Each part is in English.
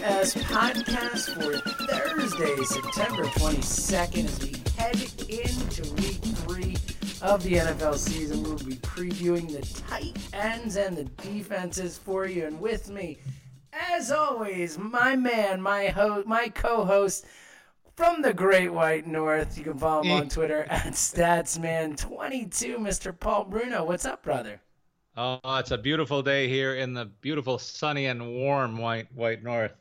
DFS podcast for Thursday, September 22nd, as we head into week three of the NFL season. We'll be previewing the tight ends and the defenses for you. And with me, as always, my man, my host, my co-host from the Great White North. You can follow him on mm. Twitter at StatsMan22, Mr. Paul Bruno. What's up, brother? Oh, it's a beautiful day here in the beautiful, sunny and warm white white north.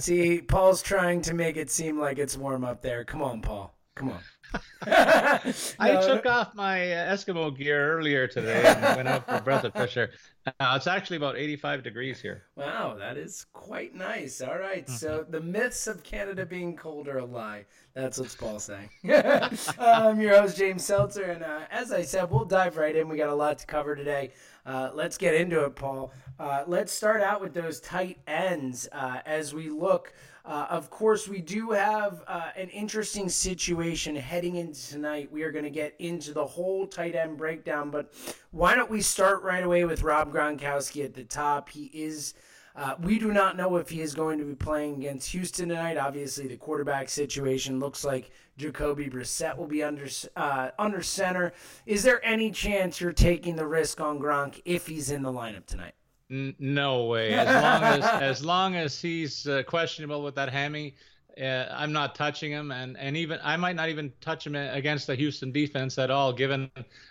See, Paul's trying to make it seem like it's warm up there. Come on, Paul. Come on. no, I took off my uh, Eskimo gear earlier today and went out for a breath of fresh air. Uh, it's actually about 85 degrees here. Wow, that is quite nice. All right, so the myths of Canada being cold are a lie. That's what Paul's saying. I'm your host, James Seltzer, and uh, as I said, we'll dive right in. We got a lot to cover today. Uh, let's get into it, Paul. Uh, let's start out with those tight ends uh, as we look. Uh, of course, we do have uh, an interesting situation heading into tonight. We are going to get into the whole tight end breakdown, but why don't we start right away with Rob Gronkowski at the top? He is. Uh, we do not know if he is going to be playing against Houston tonight. Obviously, the quarterback situation looks like Jacoby Brissett will be under uh, under center. Is there any chance you're taking the risk on Gronk if he's in the lineup tonight? No way. As long as as long as he's uh, questionable with that hammy, uh, I'm not touching him, and and even I might not even touch him against the Houston defense at all, given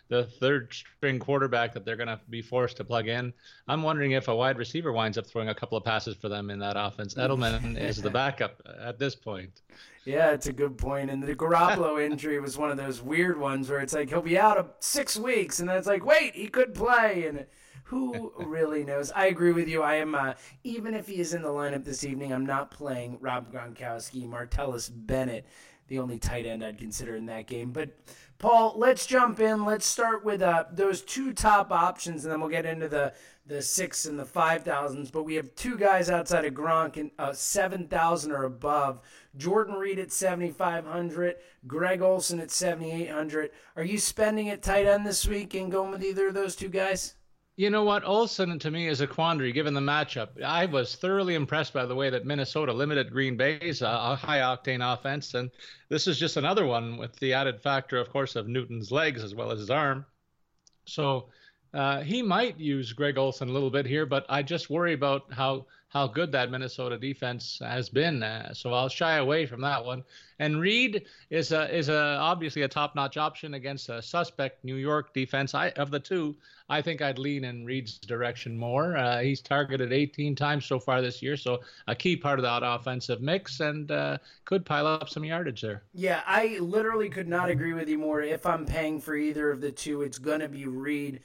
the third string quarterback that they're going to be forced to plug in. I'm wondering if a wide receiver winds up throwing a couple of passes for them in that offense. Edelman is the backup at this point. Yeah, it's a good point. And the Garoppolo injury was one of those weird ones where it's like he'll be out of six weeks, and then it's like, wait, he could play, and who really knows? I agree with you. I am uh, even if he is in the lineup this evening, I'm not playing Rob Gronkowski, Martellus Bennett, the only tight end I'd consider in that game. But Paul, let's jump in. Let's start with uh, those two top options, and then we'll get into the the six and the five thousands. But we have two guys outside of Gronk and uh, seven thousand or above. Jordan Reed at seventy five hundred, Greg Olsen at seventy eight hundred. Are you spending at tight end this week and going with either of those two guys? You know what? Olsen to me is a quandary given the matchup. I was thoroughly impressed by the way that Minnesota limited Green Bay's uh, high octane offense. And this is just another one with the added factor, of course, of Newton's legs as well as his arm. So uh, he might use Greg Olsen a little bit here, but I just worry about how how good that Minnesota defense has been. Uh, so I'll shy away from that one. And Reed is a, is a, obviously a top-notch option against a suspect New York defense. I, of the two, I think I'd lean in Reed's direction more. Uh, he's targeted 18 times so far this year, so a key part of that offensive mix, and uh, could pile up some yardage there. Yeah, I literally could not agree with you more. If I'm paying for either of the two, it's going to be Reed.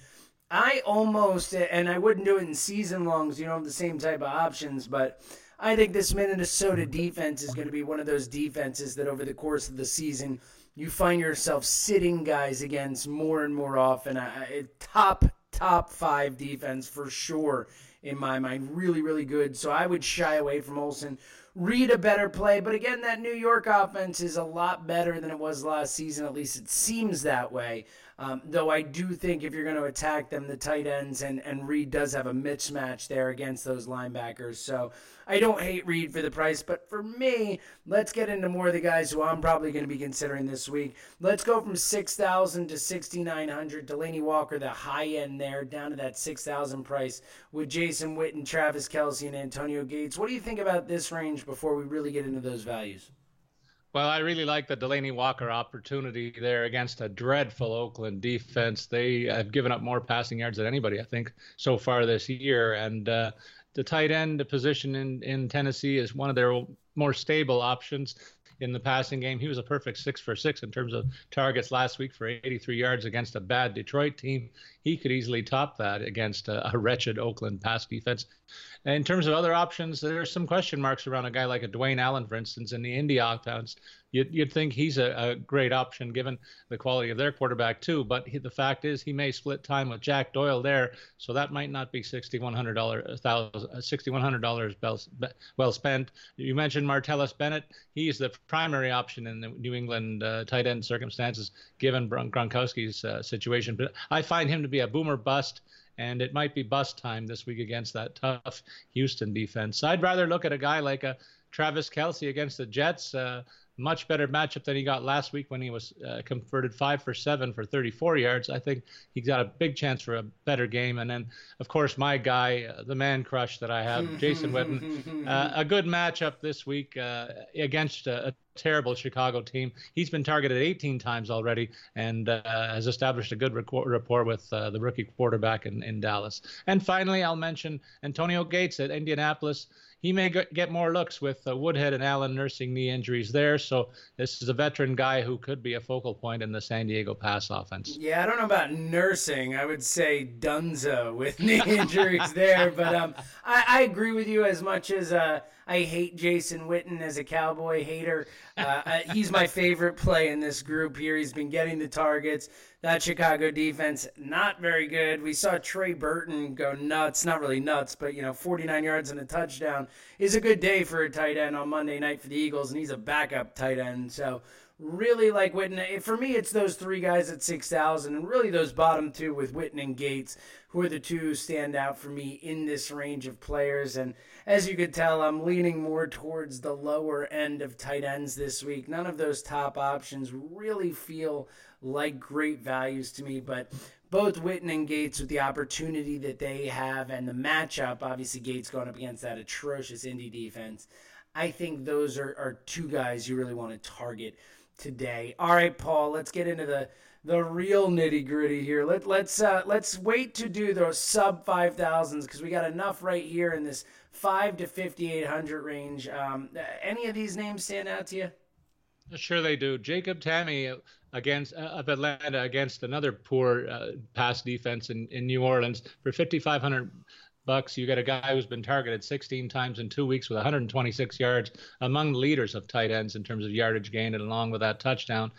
I almost, and I wouldn't do it in season longs, you know, the same type of options, but I think this Minnesota defense is going to be one of those defenses that over the course of the season, you find yourself sitting guys against more and more often. A, top, top five defense for sure in my mind. Really, really good. So I would shy away from Olsen. Reed a better play, but again, that New York offense is a lot better than it was last season. At least it seems that way. Um, though I do think if you're going to attack them, the tight ends and, and Reed does have a mismatch there against those linebackers. So I don't hate Reed for the price, but for me, let's get into more of the guys who I'm probably going to be considering this week. Let's go from 6,000 to 6,900. Delanie Walker, the high end there, down to that 6,000 price with Jason Witten, Travis Kelce, and Antonio Gates. What do you think about this range before we really get into those values? Well, I really like the Delanie Walker opportunity there against a dreadful Oakland defense. They have given up more passing yards than anybody, I think, so far this year. And uh, the tight end position in, in Tennessee is one of their more stable options in the passing game. He was a perfect six for six in terms of targets last week for 83 yards against a bad Detroit team. He could easily top that against a, a wretched Oakland pass defense. In terms of other options, there's some question marks around a guy like a Dwayne Allen, for instance, in the Indy offense. You'd, you'd think he's a, a, great option given the quality of their quarterback too. But he, the fact is, he may split time with Jack Doyle there, so that might not be sixty-one dollars, sixty-one hundred dollars well spent. You mentioned Martellus Bennett. He's the primary option in the New England uh, tight end circumstances, given Gronkowski's uh, situation. But I find him to be a boomer bust and it might be bust time this week against that tough Houston defense. I'd rather look at a guy like a Travis Kelce against the Jets. Uh, much better matchup than he got last week when he was uh, converted five for seven for 34 yards. I think he's got a big chance for a better game. And then, of course, my guy, uh, the man crush that I have, Jason Witten, uh, a good matchup this week uh, against a, a, terrible Chicago team. He's been targeted 18 times already and uh, has established a good rapport with uh, the rookie quarterback in, in Dallas. And finally, I'll mention Antonio Gates at Indianapolis he may get more looks with uh, Woodhead and Allen nursing knee injuries there. So this is a veteran guy who could be a focal point in the San Diego pass offense. Yeah, I don't know about nursing. I would say Dunzo with knee injuries there, but um, I, I, agree with you as much as uh, I hate Jason Witten as a Cowboy hater. Uh, uh, he's my favorite play in this group here. He's been getting the targets. That Chicago defense, not very good. We saw Trey Burton go nuts. Not really nuts, but, you know, 49 yards and a touchdown is a good day for a tight end on Monday night for the Eagles, and he's a backup tight end. So, really like Witten. For me, it's those three guys at 6,000, and really those bottom two with Witten and Gates, who are the two who stand out for me in this range of players. And as you could tell, I'm leaning more towards the lower end of tight ends this week. None of those top options really feel like great values to me, but both Witten and Gates with the opportunity that they have and the matchup, obviously Gates going up against that atrocious Indy defense. I think those are, are two guys you really want to target today. All right, Paul, let's get into the the real nitty gritty here. Let let's uh, let's wait to do those sub five thousands because we got enough right here in this five to fifty eight hundred range. Um, any of these names stand out to you? Sure, they do. Jacob Tamme against uh, of Atlanta against another poor uh, pass defense in, in New Orleans for 5,500 bucks. You get a guy who's been targeted 16 times in two weeks with 126 yards, among the leaders of tight ends in terms of yardage gained, and along with that touchdown.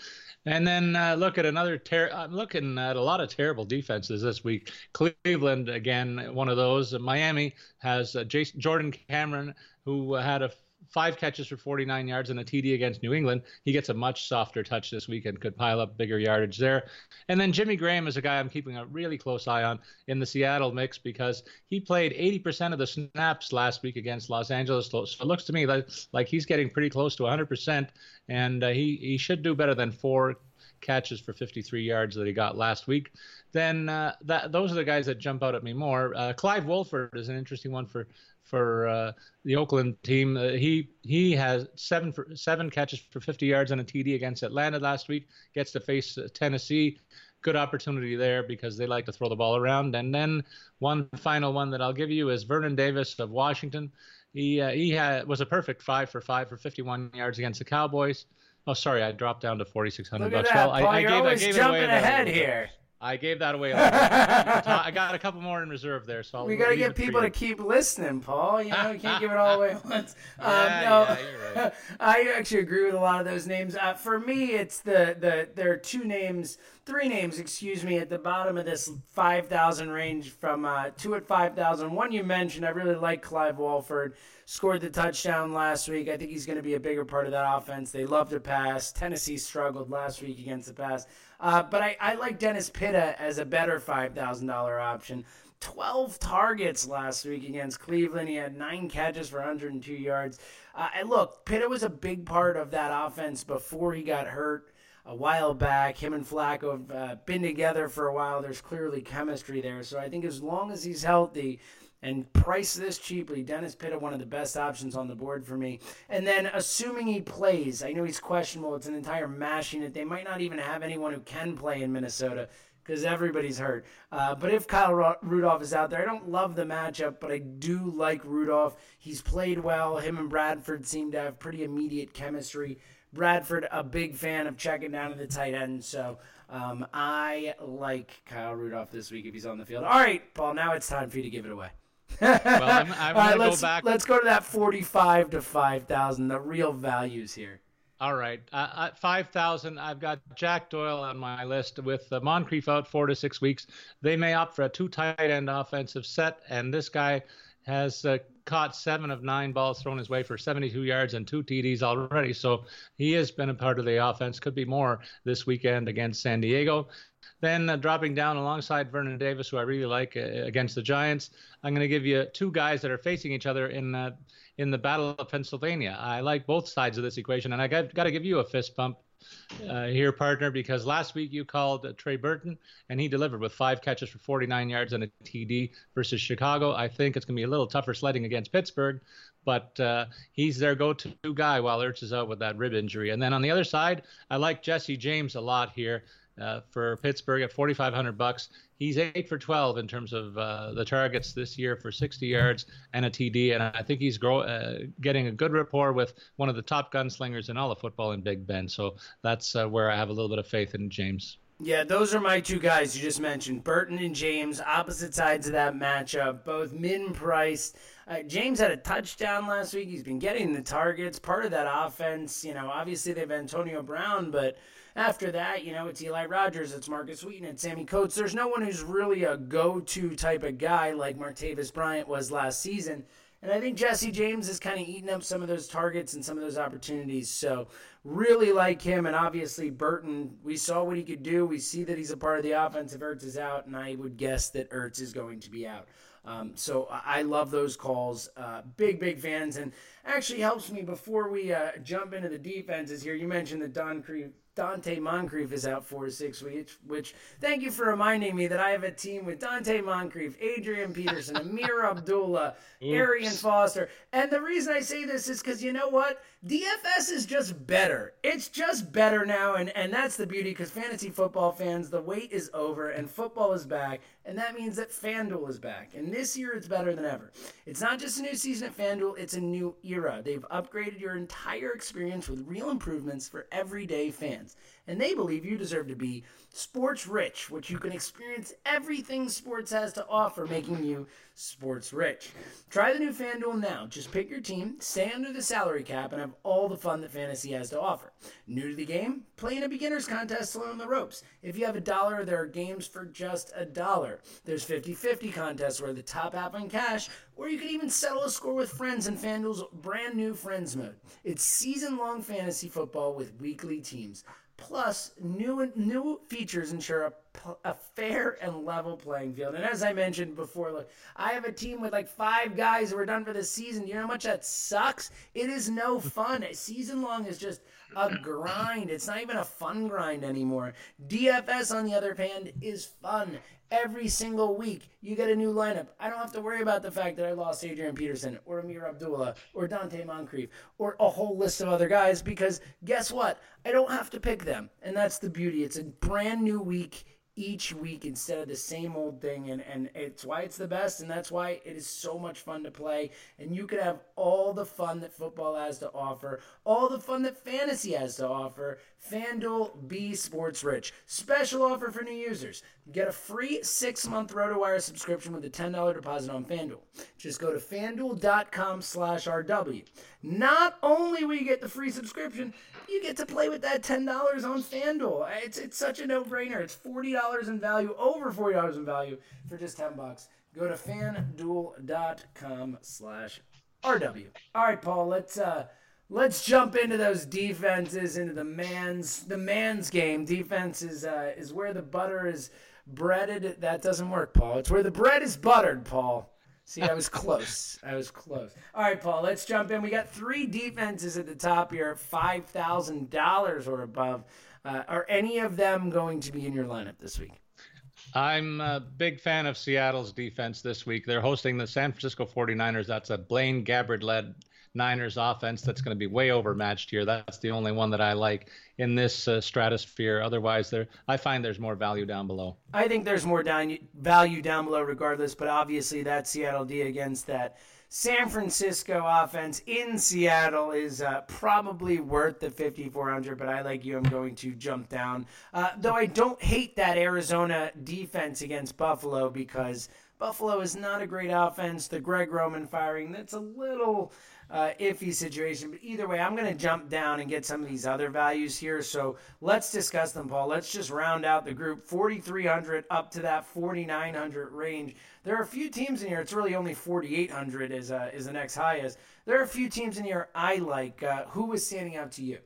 And then uh, look at another. Ter- I'm looking at a lot of terrible defenses this week. Cleveland again, one of those. Miami has uh, Jason Jordan Cameron, who had a five catches for 49 yards and a TD against New England. He gets a much softer touch this week and could pile up bigger yardage there. And then Jimmy Graham is a guy I'm keeping a really close eye on in the Seattle mix because he played 80% of the snaps last week against Los Angeles. So it looks to me like, like he's getting pretty close to 100%, and uh, he, he should do better than four catches for 53 yards that he got last week, then uh, that those are the guys that jump out at me more. Uh, Clive Walford is an interesting one for for uh, the Oakland team. Uh, he he has seven for, seven catches for 50 yards and a TD against Atlanta last week. Gets to face uh, Tennessee. Good opportunity there because they like to throw the ball around. And then one final one that I'll give you is Vernon Davis of Washington. He uh, he had, was a perfect five for five for 51 yards against the Cowboys. Oh, sorry, I dropped down to 4,600 bucks. Well, I, I you're gave, I gave jumping away ahead here. I gave that away. I got a couple more in reserve there, so I'll we got to get people to keep listening, Paul. You know, you can't give it all away at once. Um, yeah, no, yeah, right. I actually agree with a lot of those names. Uh, for me, it's the the there are two names, three names, excuse me, at the bottom of this five thousand range from uh, two at five thousand. One you mentioned, I really like Clive Walford. Scored the touchdown last week. I think he's going to be a bigger part of that offense. They love to pass. Tennessee struggled last week against the pass. Uh, but I, I like Dennis Pitta as a better $5,000 option. 12 targets last week against Cleveland. He had nine catches for 102 yards. Uh, and look, Pitta was a big part of that offense before he got hurt a while back. Him and Flacco have uh, been together for a while. There's clearly chemistry there. So I think as long as he's healthy, and price this cheaply. Dennis Pitta, one of the best options on the board for me. And then, assuming he plays, I know he's questionable. It's an entire mash unit. They might not even have anyone who can play in Minnesota because everybody's hurt. Uh, but if Kyle Rudolph is out there, I don't love the matchup, but I do like Rudolph. He's played well. Him and Bradford seem to have pretty immediate chemistry. Bradford, a big fan of checking down to the tight end, so um, I like Kyle Rudolph this week if he's on the field. All right, Paul, now it's time for you to give it away well, I'm, I'm All right, let's, go back. Let's go to that 45 to 5,000, the real values here. All right. Uh, at 5,000, I've got Jack Doyle on my list with uh, Moncrief out four to six weeks. They may opt for a two tight end offensive set, and this guy has uh, caught seven of nine balls thrown his way for 72 yards and two TDs already. So he has been a part of the offense. Could be more this weekend against San Diego. Then uh, dropping down alongside Vernon Davis, who I really like uh, against the Giants, I'm going to give you two guys that are facing each other in uh, in the Battle of Pennsylvania. I like both sides of this equation, and I got, got to give you a fist bump uh, here, partner, because last week you called uh, Trey Burton, and he delivered with five catches for 49 yards and a TD versus Chicago. I think it's going to be a little tougher sledding against Pittsburgh, but uh, he's their go-to guy while Ertz is out with that rib injury. And then on the other side, I like Jesse James a lot here uh, for Pittsburgh at 4,500 bucks. He's eight for 12 in terms of uh, the targets this year for 60 yards and a TD, and I think he's grow, uh, getting a good rapport with one of the top gunslingers in all of football in Big Ben. So that's uh, where I have a little bit of faith in James. Yeah, those are my two guys you just mentioned, Burton and James, opposite sides of that matchup, both min priced. Uh, James had a touchdown last week. He's been getting the targets, part of that offense. You know, obviously they have Antonio Brown, but after that, you know, it's Eli Rogers, it's Markus Wheaton, it's Sammy Coates. There's no one who's really a go-to type of guy like Martavis Bryant was last season. And I think Jesse James is kind of eating up some of those targets and some of those opportunities. So really like him. And obviously Burton, we saw what he could do. We see that he's a part of the offense if Ertz is out. And I would guess that Ertz is going to be out. Um, so I love those calls. Uh, big, big fans. And actually helps me before we uh, jump into the defenses here. You mentioned that Don Cree Donte Moncrief is out four to six weeks, which thank you for reminding me that I have a team with Donte Moncrief, Adrian Peterson, Ameer Abdullah, Arian Foster. And the reason I say this is because you know what? DFS is just better. It's just better now, and, and that's the beauty because fantasy football fans, the wait is over and football is back, and that means that FanDuel is back. And this year it's better than ever. It's not just a new season at FanDuel, it's a new era. They've upgraded your entire experience with real improvements for everyday fans. And they believe you deserve to be sports rich, which you can experience everything sports has to offer, making you sports rich. Try the new FanDuel now. Just pick your team, stay under the salary cap, and have all the fun that fantasy has to offer. New to the game? Play in a beginner's contest to learn the ropes. If you have a dollar, there are games for just a dollar. There's 50 50 contests where the top half on cash, or you can even settle a score with friends in FanDuel's brand new Friends mode. It's season long fantasy football with weekly teams. Plus, new new features ensure a a fair and level playing field. And as I mentioned before, look, I have a team with like five guys who are done for the season. You know how much that sucks? It is no fun. season long is just a grind. It's not even a fun grind anymore. DFS, on the other hand, is fun. Every single week, you get a new lineup. I don't have to worry about the fact that I lost Adrian Peterson or Ameer Abdullah or Donte Moncrief or a whole list of other guys because guess what? I don't have to pick them. And that's the beauty. It's a brand new week each week instead of the same old thing and, and it's why it's the best and that's why it is so much fun to play. And you can have all the fun that football has to offer all the fun that fantasy has to offer fanduel B Sports rich special offer for new users get a free six month rotowire subscription with a $10 deposit on fanduel just go to fanduel.com slash rw not only will you get the free subscription you get to play with that $10 on FanDuel. It's, it's such a no-brainer. It's $40 in value, over $40 in value for just 10 bucks. Go to fanduel.com slash RW. All right, Paul, let's uh let's jump into those defenses, into the man's the man's game. Defense is uh, is where the butter is breaded. That doesn't work, Paul. It's where the bread is buttered, Paul. See, I was close. I was close. All right, Paul, let's jump in. We got three defenses at the top here, $5,000 or above. Uh, are any of them going to be in your lineup this week? I'm a big fan of Seattle's defense this week. They're hosting the San Francisco 49ers. That's a Blaine Gabbert led Niners offense that's going to be way overmatched here. That's the only one that I like in this uh, stratosphere. Otherwise, there I find there's more value down below. I think there's more down, value down below, regardless. But obviously, that Seattle D against that San Francisco offense in Seattle is uh, probably worth the 5,400, but I like you. I'm going to jump down. Uh, though I don't hate that Arizona defense against Buffalo because Buffalo is not a great offense. The Greg Roman firing, that's a little uh, iffy situation. But either way, I'm going to jump down and get some of these other values here. So let's discuss them, Paul. Let's just round out the group 4,300 up to that 4,900 range. There are a few teams in here. It's really only 4,800 is uh, is the next highest. There are a few teams in here I like. Uh, who was standing out to you?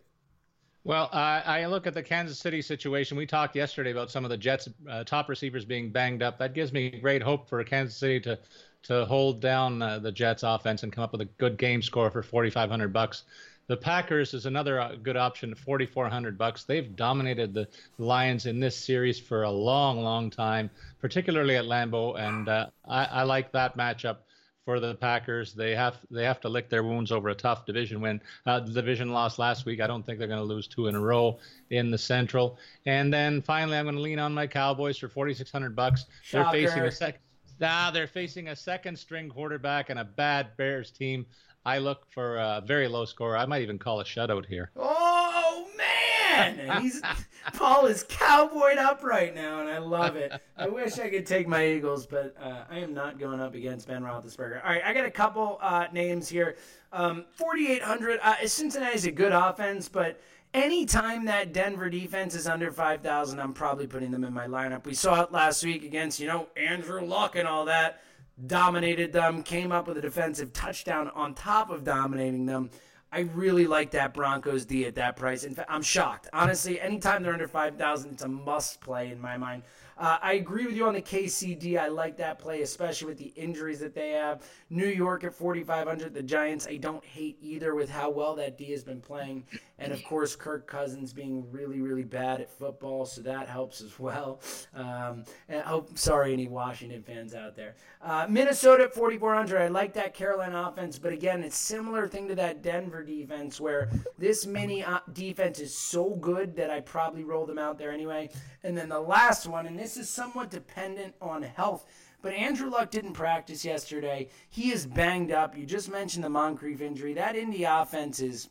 Well, uh, I look at the Kansas City situation. We talked yesterday about some of the Jets' uh, top receivers being banged up. That gives me great hope for Kansas City to to hold down uh, the Jets offense and come up with a good game score for 4500 bucks. The Packers is another uh, good option, 4400 bucks. They've dominated the Lions in this series for a long, long time, particularly at Lambeau, and uh, I, I like that matchup for the Packers. They have they have to lick their wounds over a tough division win. Uh, the division loss last week. I don't think they're going to lose two in a row in the Central. And then finally, I'm going to lean on my Cowboys for 4,600 bucks. They're facing a second. Now they're facing a second string quarterback and a bad Bears team. I look for a very low score. I might even call a shutout here. Oh man, he's Paul is cowboyed up right now, and I love it. I wish I could take my Eagles, but uh, I am not going up against Ben Roethlisberger. All right, I got a couple uh, names here. Um, 4,800. Uh, Cincinnati's a good offense, but anytime that Denver defense is under 5,000, I'm probably putting them in my lineup. We saw it last week against, you know, Andrew Luck and all that. Dominated them, came up with a defensive touchdown on top of dominating them. I really like that Broncos D at that price. In fact, I'm shocked. Honestly, anytime they're under 5,000, it's a must play in my mind. Uh, I agree with you on the KCD. I like that play, especially with the injuries that they have. New York at 4,500. The Giants, I don't hate either with how well that D has been playing. And of course, Kirk Cousins being really, really bad at football, so that helps as well. Um, and, oh, sorry, any Washington fans out there. Uh, Minnesota at 4,400. I like that Carolina offense, but again, it's similar thing to that Denver defense where this mini uh, defense is so good that I probably roll them out there anyway. And then the last one, and this is somewhat dependent on health. But Andrew Luck didn't practice yesterday. He is banged up. You just mentioned the Moncrief injury. That Indy offense is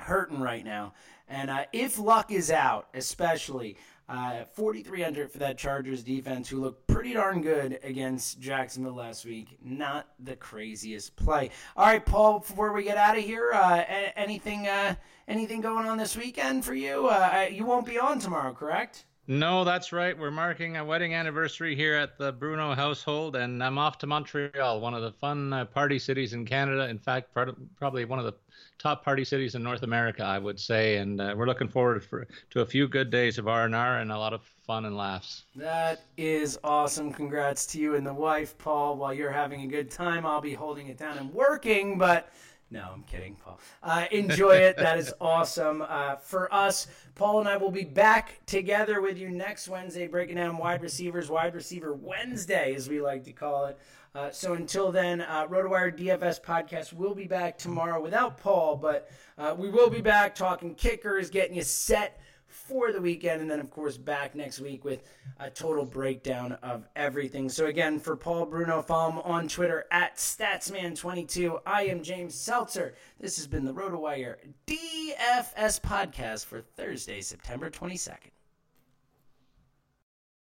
hurting right now. And uh, if Luck is out, especially, uh, 4,300 for that Chargers defense, who looked pretty darn good against Jacksonville last week. Not the craziest play. All right, Paul. Before we get out of here, uh, anything uh, anything going on this weekend for you? Uh, you won't be on tomorrow, correct? No, that's right. We're marking a wedding anniversary here at the Bruno household, and I'm off to Montreal, one of the fun uh, party cities in Canada. In fact, of, probably one of the top party cities in North America, I would say. And uh, we're looking forward for, to a few good days of R&R and a lot of fun and laughs. That is awesome. Congrats to you and the wife, Paul. While you're having a good time, I'll be holding it down and working, but no, I'm kidding, Paul. Uh, enjoy it. That is awesome. Uh, for us, Paul and I will be back together with you next Wednesday, breaking down wide receivers, wide receiver Wednesday, as we like to call it. Uh, so until then, uh, RotoWire DFS podcast will be back tomorrow without Paul, but uh, we will be back talking kickers, getting you set for the weekend, and then of course back next week with a total breakdown of everything. So again, for Paul Bruno, follow him on Twitter at Statsman22. I am James Seltzer. This has been the RotoWire DFS podcast for Thursday, September 22nd.